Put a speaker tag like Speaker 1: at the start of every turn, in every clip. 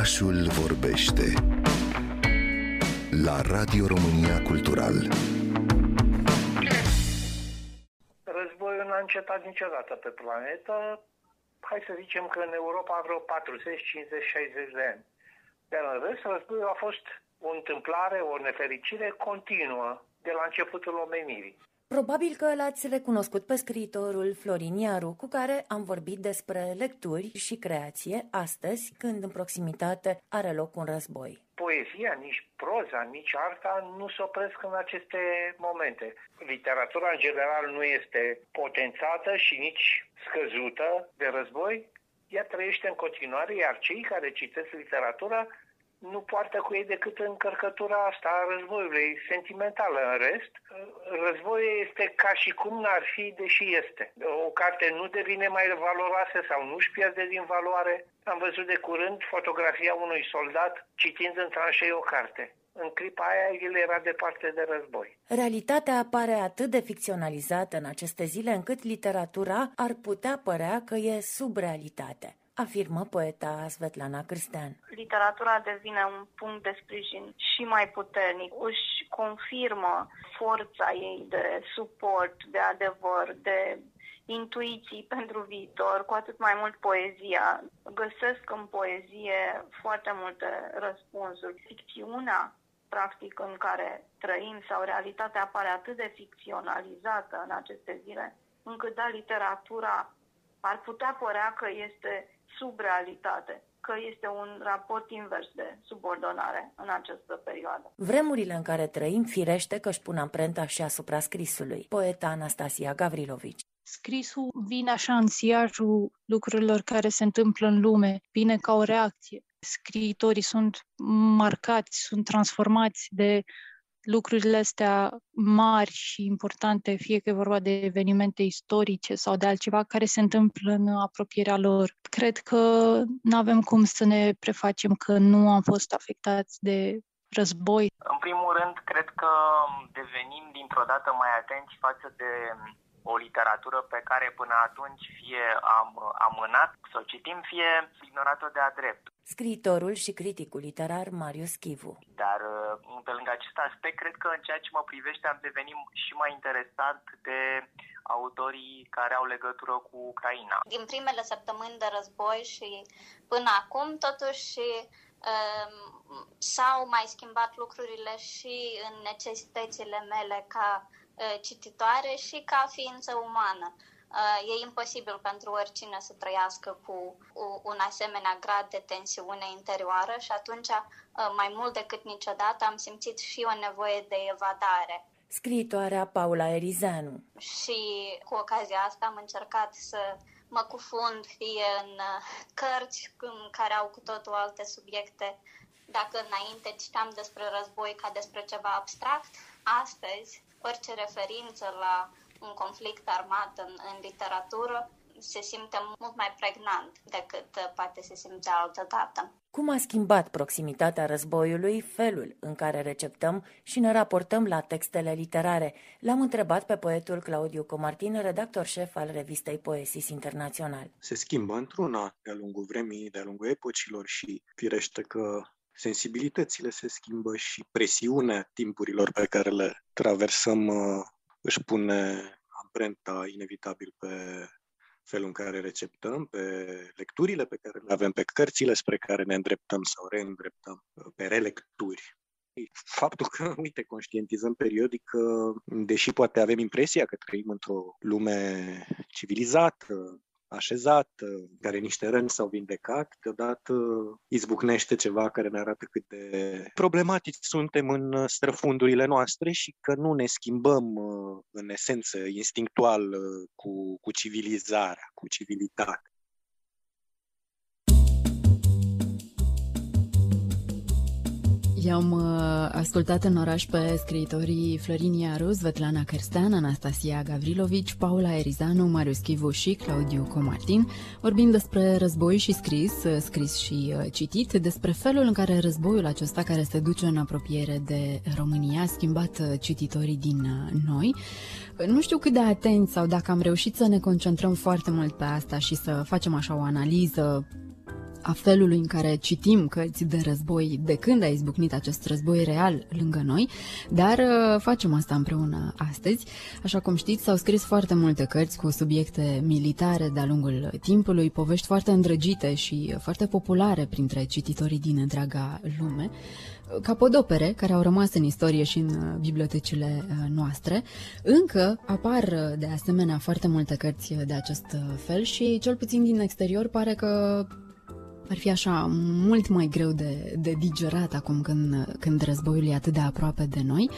Speaker 1: Orașul vorbește la Radio România Cultural.
Speaker 2: Războiul n-a încetat niciodată pe planetă. Hai să zicem că în Europa vreo 40, 50, 60 de ani. Dar în rest, războiul a fost o întâmplare, o nefericire continuă de la începutul omenirii.
Speaker 3: Probabil că l-ați recunoscut pe scriitorul Florin Iaru, cu care am vorbit despre lecturi și creație astăzi, când în proximitate are loc un război.
Speaker 2: Poezia, nici proza, nici arta nu se opresc în aceste momente. Literatura, în general, nu este potențată și nici scăzută de război. Ea trăiește în continuare, iar cei care citesc literatura nu poartă cu ei decât încărcătura asta a războiului, sentimentală. În rest, războiul este ca și cum n-ar fi, deși este. O carte nu devine mai valoroasă sau nu își pierde din valoare. Am văzut de curând fotografia unui soldat citind în tranșei o carte. În clipa aia, el era departe de război.
Speaker 3: Realitatea apare atât de ficționalizată în aceste zile încât literatura ar putea părea că e sub realitate afirmă poeta Svetlana Cristian.
Speaker 4: Literatura devine un punct de sprijin și mai puternic, își confirmă forța ei de suport, de adevăr, de intuiții pentru viitor, cu atât mai mult poezia. Găsesc în poezie foarte multe răspunsuri. Ficțiunea practic în care trăim sau realitatea apare atât de ficționalizată în aceste zile, încât da, literatura ar putea părea că este sub realitate, că este un raport invers de subordonare în această perioadă.
Speaker 3: Vremurile în care trăim, firește că își pun amprenta și asupra scrisului. Poeta Anastasia Gavrilovici.
Speaker 5: Scrisul vine așa în siajul lucrurilor care se întâmplă în lume, vine ca o reacție. Scriitorii sunt marcați, sunt transformați de lucrurile astea mari și importante, fie că e vorba de evenimente istorice sau de altceva care se întâmplă în apropierea lor. Cred că nu avem cum să ne prefacem că nu am fost afectați de război.
Speaker 6: În primul rând, cred că devenim dintr-o dată mai atenți față de o literatură pe care până atunci fie am amânat să o citim, fie ignorat-o de-a drept.
Speaker 3: Scriitorul și criticul literar Marius Chivu.
Speaker 6: Dar uh, pe lângă acest aspect, cred că în ceea ce mă privește am devenit și mai interesat de autorii care au legătură cu Ucraina.
Speaker 7: Din primele săptămâni de război și până acum, totuși, um, s-au mai schimbat lucrurile și în necesitățile mele ca Uh, cititoare și ca ființă umană. Uh, e imposibil pentru oricine să trăiască cu un asemenea grad de tensiune interioară și atunci, uh, mai mult decât niciodată, am simțit și o nevoie de evadare.
Speaker 3: Scriitoarea Paula Erizanu.
Speaker 7: Și cu ocazia asta am încercat să mă cufund fie în cărți care au cu totul alte subiecte. Dacă înainte citeam despre război ca despre ceva abstract, astăzi orice referință la un conflict armat în, în literatură se simte mult mai pregnant decât uh, poate se simțea altă dată.
Speaker 3: Cum a schimbat proximitatea războiului felul în care receptăm și ne raportăm la textele literare? L-am întrebat pe poetul Claudiu Comartin, redactor șef al revistei Poesis Internațional.
Speaker 8: Se schimbă într-una de-a lungul vremii, de-a lungul epocilor și firește că sensibilitățile se schimbă și presiunea timpurilor pe care le traversăm uh, își pune amprenta inevitabil pe felul în care receptăm, pe lecturile pe care le avem, pe cărțile spre care ne îndreptăm sau reîndreptăm, uh, pe relecturi. Faptul că, uite, conștientizăm periodic că, deși poate avem impresia că trăim într-o lume civilizată, așezat, care niște răni s-au vindecat, deodată izbucnește ceva care ne arată cât de problematici suntem în străfundurile noastre și că nu ne schimbăm în esență instinctual cu, cu civilizarea, cu civilitatea.
Speaker 9: I-am uh, ascultat în oraș pe scriitorii Florin Iaru, Svetlana Kerstean, Anastasia Gavrilovici, Paula Erizanu, Marius Chivu și Claudiu Comartin, vorbind despre război și scris, uh, scris și uh, citit, despre felul în care războiul acesta care se duce în apropiere de România a schimbat cititorii din noi. Nu știu cât de atenți sau dacă am reușit să ne concentrăm foarte mult pe asta și să facem așa o analiză a felului în care citim cărți de război de când a izbucnit acest război real lângă noi, dar uh, facem asta împreună astăzi. Așa cum știți, s-au scris foarte multe cărți cu subiecte militare de-a lungul timpului, povești foarte îndrăgite și foarte populare printre cititorii din întreaga lume capodopere care au rămas în istorie și în uh, bibliotecile uh, noastre. Încă apar uh, de asemenea foarte multe cărți de acest fel și cel puțin din exterior pare că ar fi așa mult mai greu de, de digerat acum când, când războiul e atât de aproape de noi.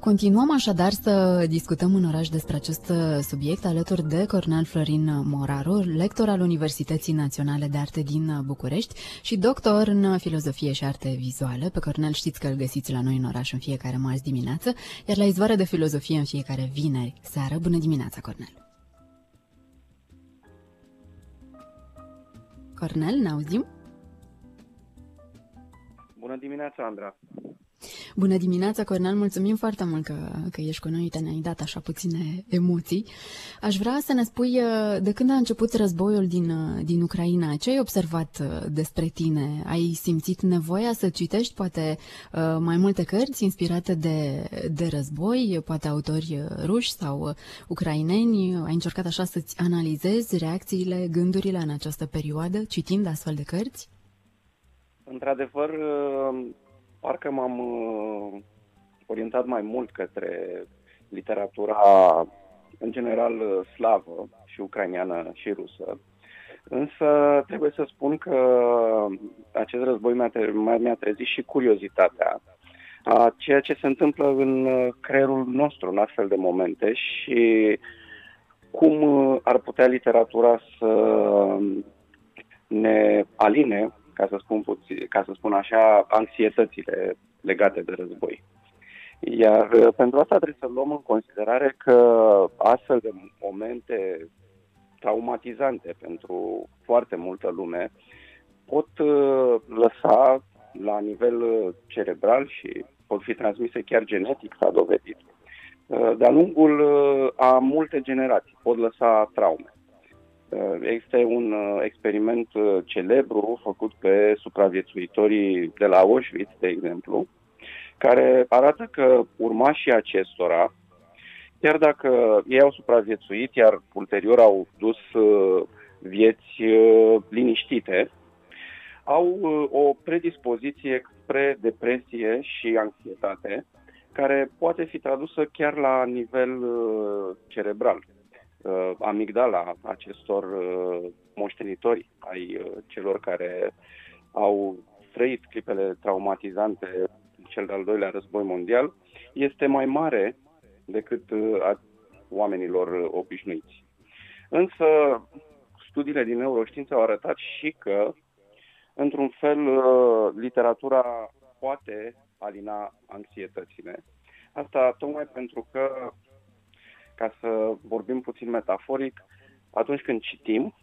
Speaker 9: Continuăm așadar să discutăm în oraș despre acest subiect alături de Cornel Florin Moraru, lector al Universității Naționale de Arte din București și doctor în filozofie și arte vizuală. Pe Cornel știți că îl găsiți la noi în oraș în fiecare marți dimineață, iar la izvoare de filozofie în fiecare vineri seară. Bună dimineața, Cornel! Cornel, ne auzim?
Speaker 10: Bună dimineața, Andra!
Speaker 9: Bună dimineața, Cornel, mulțumim foarte mult că, că ești cu noi, uite, ne-ai dat așa puține emoții. Aș vrea să ne spui, uh, de când a început războiul din, uh, din Ucraina, ce ai observat uh, despre tine? Ai simțit nevoia să citești poate mai multe cărți inspirate de, de război, poate autori ruși sau ucraineni? Ai încercat așa să-ți analizezi reacțiile, gândurile în această perioadă, citind astfel de cărți?
Speaker 10: Într-adevăr, uh, parcă m-am uh, orientat mai mult către literatura, în general, uh, slavă și ucraineană și rusă. Însă trebuie să spun că acest război mi-a, tre- mi-a trezit și curiozitatea a ceea ce se întâmplă în creierul nostru în astfel de momente și cum ar putea literatura să ne aline ca să spun, puțin, ca să spun așa, anxietățile legate de război. Iar uh, pentru asta trebuie să luăm în considerare că astfel de momente traumatizante pentru foarte multă lume pot uh, lăsa la nivel uh, cerebral și pot fi transmise chiar genetic, s-a dovedit, de-a lungul a multe generații, pot lăsa traume. Uh, Există un uh, experiment uh, celebru făcut pe supraviețuitorii de la Auschwitz, de exemplu, care arată că urmașii acestora, chiar dacă ei au supraviețuit, iar ulterior au dus vieți liniștite, au o predispoziție spre depresie și anxietate, care poate fi tradusă chiar la nivel cerebral uh, amigdala acestor uh, moștenitori ai uh, celor care au trăit clipele traumatizante în cel de-al doilea război mondial este mai mare decât uh, a oamenilor obișnuiți. Însă, studiile din neuroștiință au arătat și că, într-un fel, uh, literatura poate alina anxietățile. Asta tocmai pentru că ca să vorbim puțin metaforic, atunci când citim,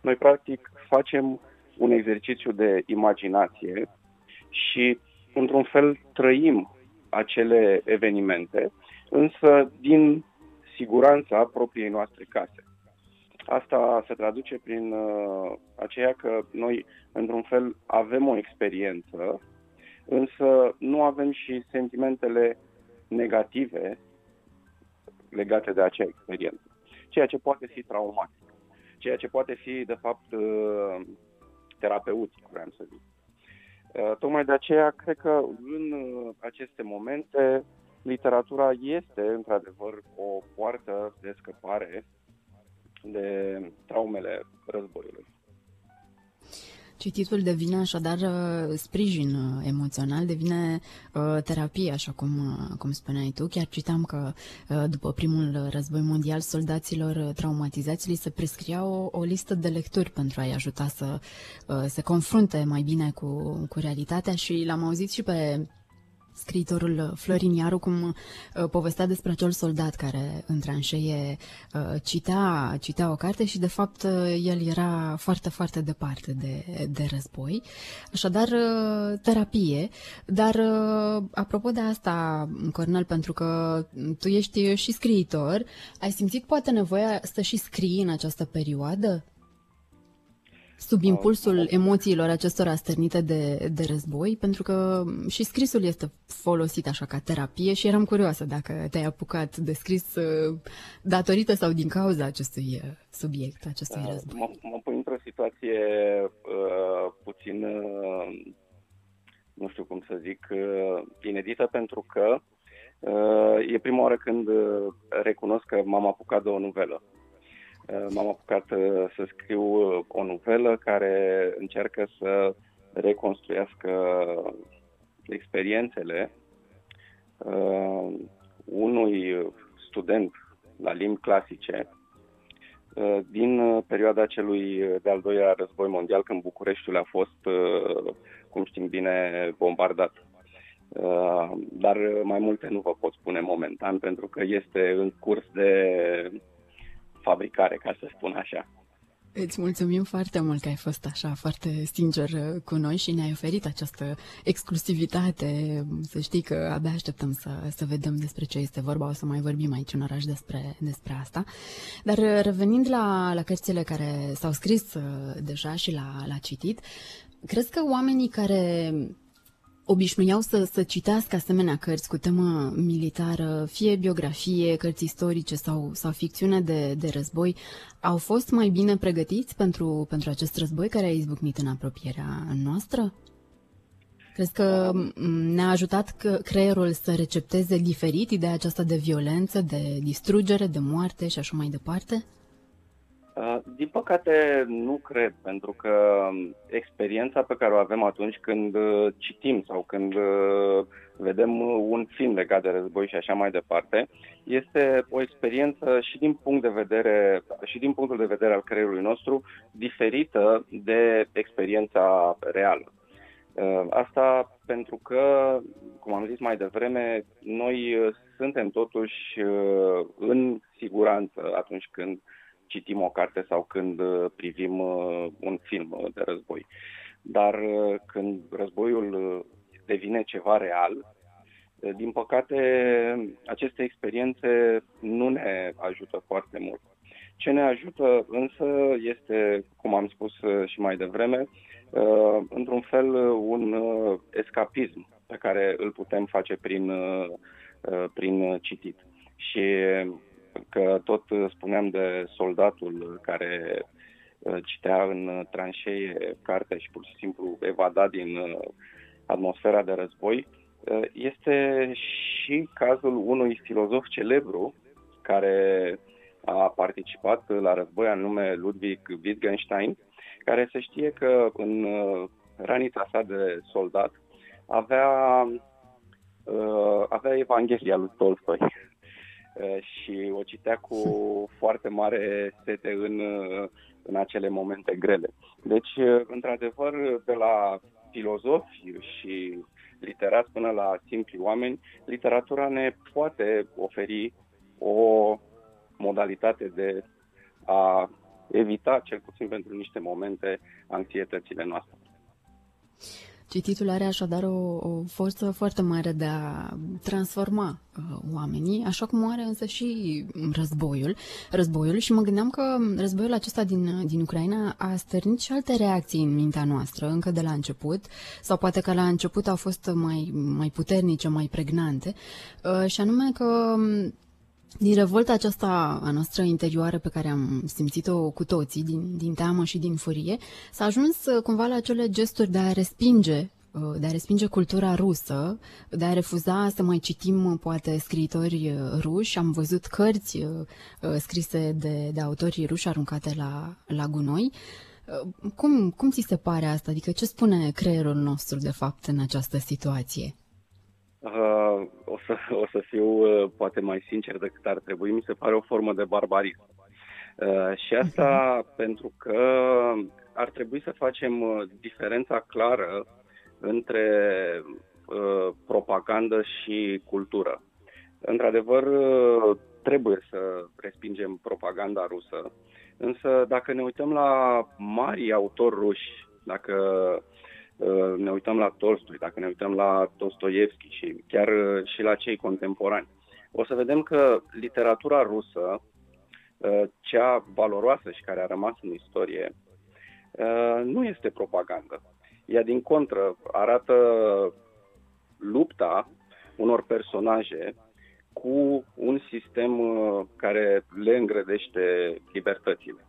Speaker 10: noi practic facem un exercițiu de imaginație și într-un fel trăim acele evenimente, însă din siguranța propriei noastre case. Asta se traduce prin uh, aceea că noi, într-un fel, avem o experiență, însă nu avem și sentimentele negative legate de acea experiență. Ceea ce poate fi traumatic. Ceea ce poate fi, de fapt, uh, terapeutic, vreau să zic. Uh, tocmai de aceea, cred că în uh, aceste momente, literatura este, într-adevăr, o poartă de scăpare de traumele războiului.
Speaker 9: Cititul devine așadar uh, sprijin uh, emoțional, devine uh, terapie, așa cum, cum spuneai tu. Chiar citam că după primul război mondial, soldaților traumatizați li se prescria o, o listă de lecturi pentru a-i ajuta să se confrunte mai bine cu, cu realitatea și l-am auzit și pe scriitorul Florin Iaru, cum uh, povestea despre acel soldat care în tranșee uh, citea, citea o carte și de fapt uh, el era foarte, foarte departe de, de război. Așadar, uh, terapie. Dar uh, apropo de asta, Cornel, pentru că tu ești și scriitor, ai simțit poate nevoia să și scrii în această perioadă? Sub impulsul uh, emoțiilor acestora stârnite de, de război, pentru că și scrisul este folosit așa ca terapie și eram curioasă dacă te-ai apucat de scris uh, datorită sau din cauza acestui uh, subiect, acestui uh, război.
Speaker 10: Mă, mă pun într-o situație uh, puțin, uh, nu știu cum să zic, uh, inedită pentru că uh, e prima oară când recunosc că m-am apucat de o novelă. Uh, m-am apucat uh, să scriu uh, o novelă care încearcă să reconstruiască experiențele uh, unui student la limbi clasice uh, din perioada celui de-al doilea război mondial, când Bucureștiul a fost, uh, cum știm bine, bombardat. Uh, dar mai multe nu vă pot spune momentan, pentru că este în curs de fabricare, ca să spun așa.
Speaker 9: Îți mulțumim foarte mult că ai fost așa foarte sincer uh, cu noi și ne-ai oferit această exclusivitate. Să știi că abia așteptăm să, să vedem despre ce este vorba. O să mai vorbim aici în oraș despre, despre asta. Dar uh, revenind la, la cărțile care s-au scris uh, deja și la, la citit, crezi că oamenii care obișnuiau să, să citească asemenea cărți cu temă militară, fie biografie, cărți istorice sau, sau ficțiune de, de război, au fost mai bine pregătiți pentru, pentru acest război care a izbucnit în apropierea noastră? Crezi că ne-a ajutat creierul să recepteze diferit ideea aceasta de violență, de distrugere, de moarte și așa mai departe?
Speaker 10: Uh, din păcate, nu cred, pentru că experiența pe care o avem atunci când uh, citim sau când uh, vedem un film legat de război și așa mai departe, este o experiență și din punct de vedere și din punctul de vedere al creierului nostru diferită de experiența reală. Asta pentru că, cum am zis mai devreme, noi suntem totuși în siguranță atunci când citim o carte sau când uh, privim uh, un film uh, de război. Dar când războiul devine ceva real, din păcate, aceste experiențe nu ne ajută foarte mult. Ce ne ajută însă este, cum am spus și mai devreme, într-un fel un escapism pe care îl putem face prin, prin citit. Și că tot spuneam de soldatul care uh, citea în tranșee cartea și pur și simplu evada din uh, atmosfera de război, uh, este și cazul unui filozof celebru care a participat la război anume Ludwig Wittgenstein, care se știe că în ranița sa de soldat avea, avea Evanghelia lui Tolstoi. Eh, și o citea cu foarte mare sete în, eh, în acele momente grele. Deci, eh, într-adevăr, de la filozofi și literați până la simpli oameni, literatura ne poate oferi o modalitate de a evita, cel puțin pentru niște momente, anxietățile noastre.
Speaker 9: Cititul are așadar o, o forță foarte mare de a transforma uh, oamenii, așa cum are însă și războiul. Războiul și mă gândeam că războiul acesta din, din Ucraina a stârnit și alte reacții în mintea noastră, încă de la început, sau poate că la început au fost mai, mai puternice, mai pregnante, uh, și anume că din revolta aceasta a noastră interioară pe care am simțit-o cu toții, din, din teamă și din furie, s-a ajuns uh, cumva la acele gesturi de a respinge uh, de a respinge cultura rusă, de a refuza să mai citim uh, poate scriitori ruși. Am văzut cărți scrise de, de autorii ruși aruncate la, la gunoi. Cum, cum ți se pare asta? Adică ce spune creierul nostru de fapt în această situație?
Speaker 10: Uh, o, să, o să fiu uh, poate mai sincer decât ar trebui, mi se pare o formă de barbarism. Uh, și asta uh-huh. pentru că ar trebui să facem uh, diferența clară între uh, propagandă și cultură. Într-adevăr, uh, trebuie să respingem propaganda rusă, însă dacă ne uităm la mari autori ruși, dacă Uh, ne uităm la Tolstoi, dacă ne uităm la Dostoevski și chiar uh, și la cei contemporani, o să vedem că literatura rusă, uh, cea valoroasă și care a rămas în istorie, nu este propagandă. Ea, din contră, arată lupta unor personaje cu un sistem care le îngrădește libertățile.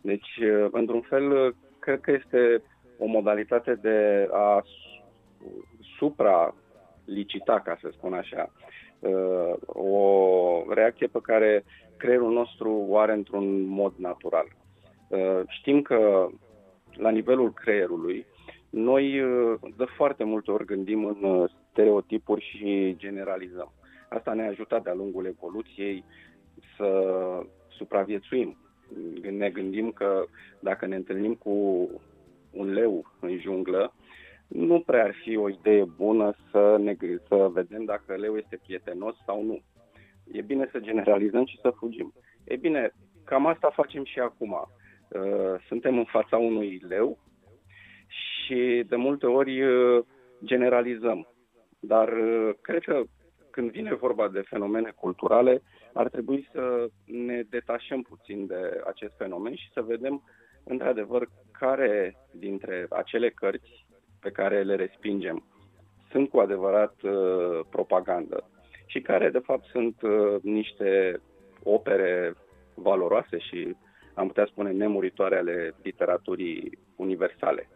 Speaker 10: Deci, într-un fel, cred că este o modalitate de a supra-licita, ca să spun așa, uh, o reacție pe care creierul nostru o are într-un mod natural. Uh, știm că la nivelul creierului, noi uh, de foarte multe ori gândim în stereotipuri și generalizăm. Asta ne-a ajutat de-a lungul evoluției să supraviețuim. Ne gândim că dacă ne întâlnim cu un leu în junglă, nu prea ar fi o idee bună să, ne, să vedem dacă leu este prietenos sau nu. E bine să generalizăm și să fugim. E bine, cam asta facem și acum. Uh, suntem în fața unui leu și de multe ori uh, generalizăm. Dar uh, cred că când vine vorba de fenomene culturale, ar trebui să ne detașăm puțin de acest fenomen și să vedem într-adevăr care dintre acele cărți pe care le respingem sunt cu adevărat uh, propagandă și care de fapt sunt uh, niște opere valoroase și am putea spune nemuritoare ale literaturii universale.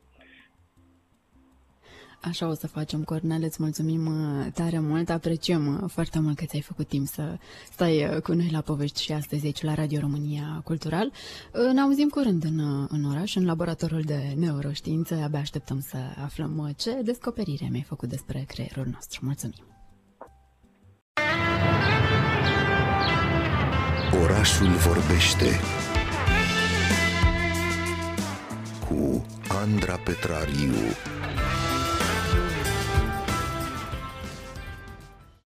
Speaker 9: Așa o să facem, Cornel, îți mulțumim uh, tare mult, apreciem uh, foarte mult că ți-ai făcut timp să stai uh, cu noi la povești și astăzi aici la Radio România Cultural. Ne auzim curând în, în oraș, în laboratorul de neuroștiință, abia așteptăm să aflăm ce descoperire mi-ai făcut despre creierul nostru. Mulțumim!
Speaker 1: Orașul vorbește cu Andra Petrariu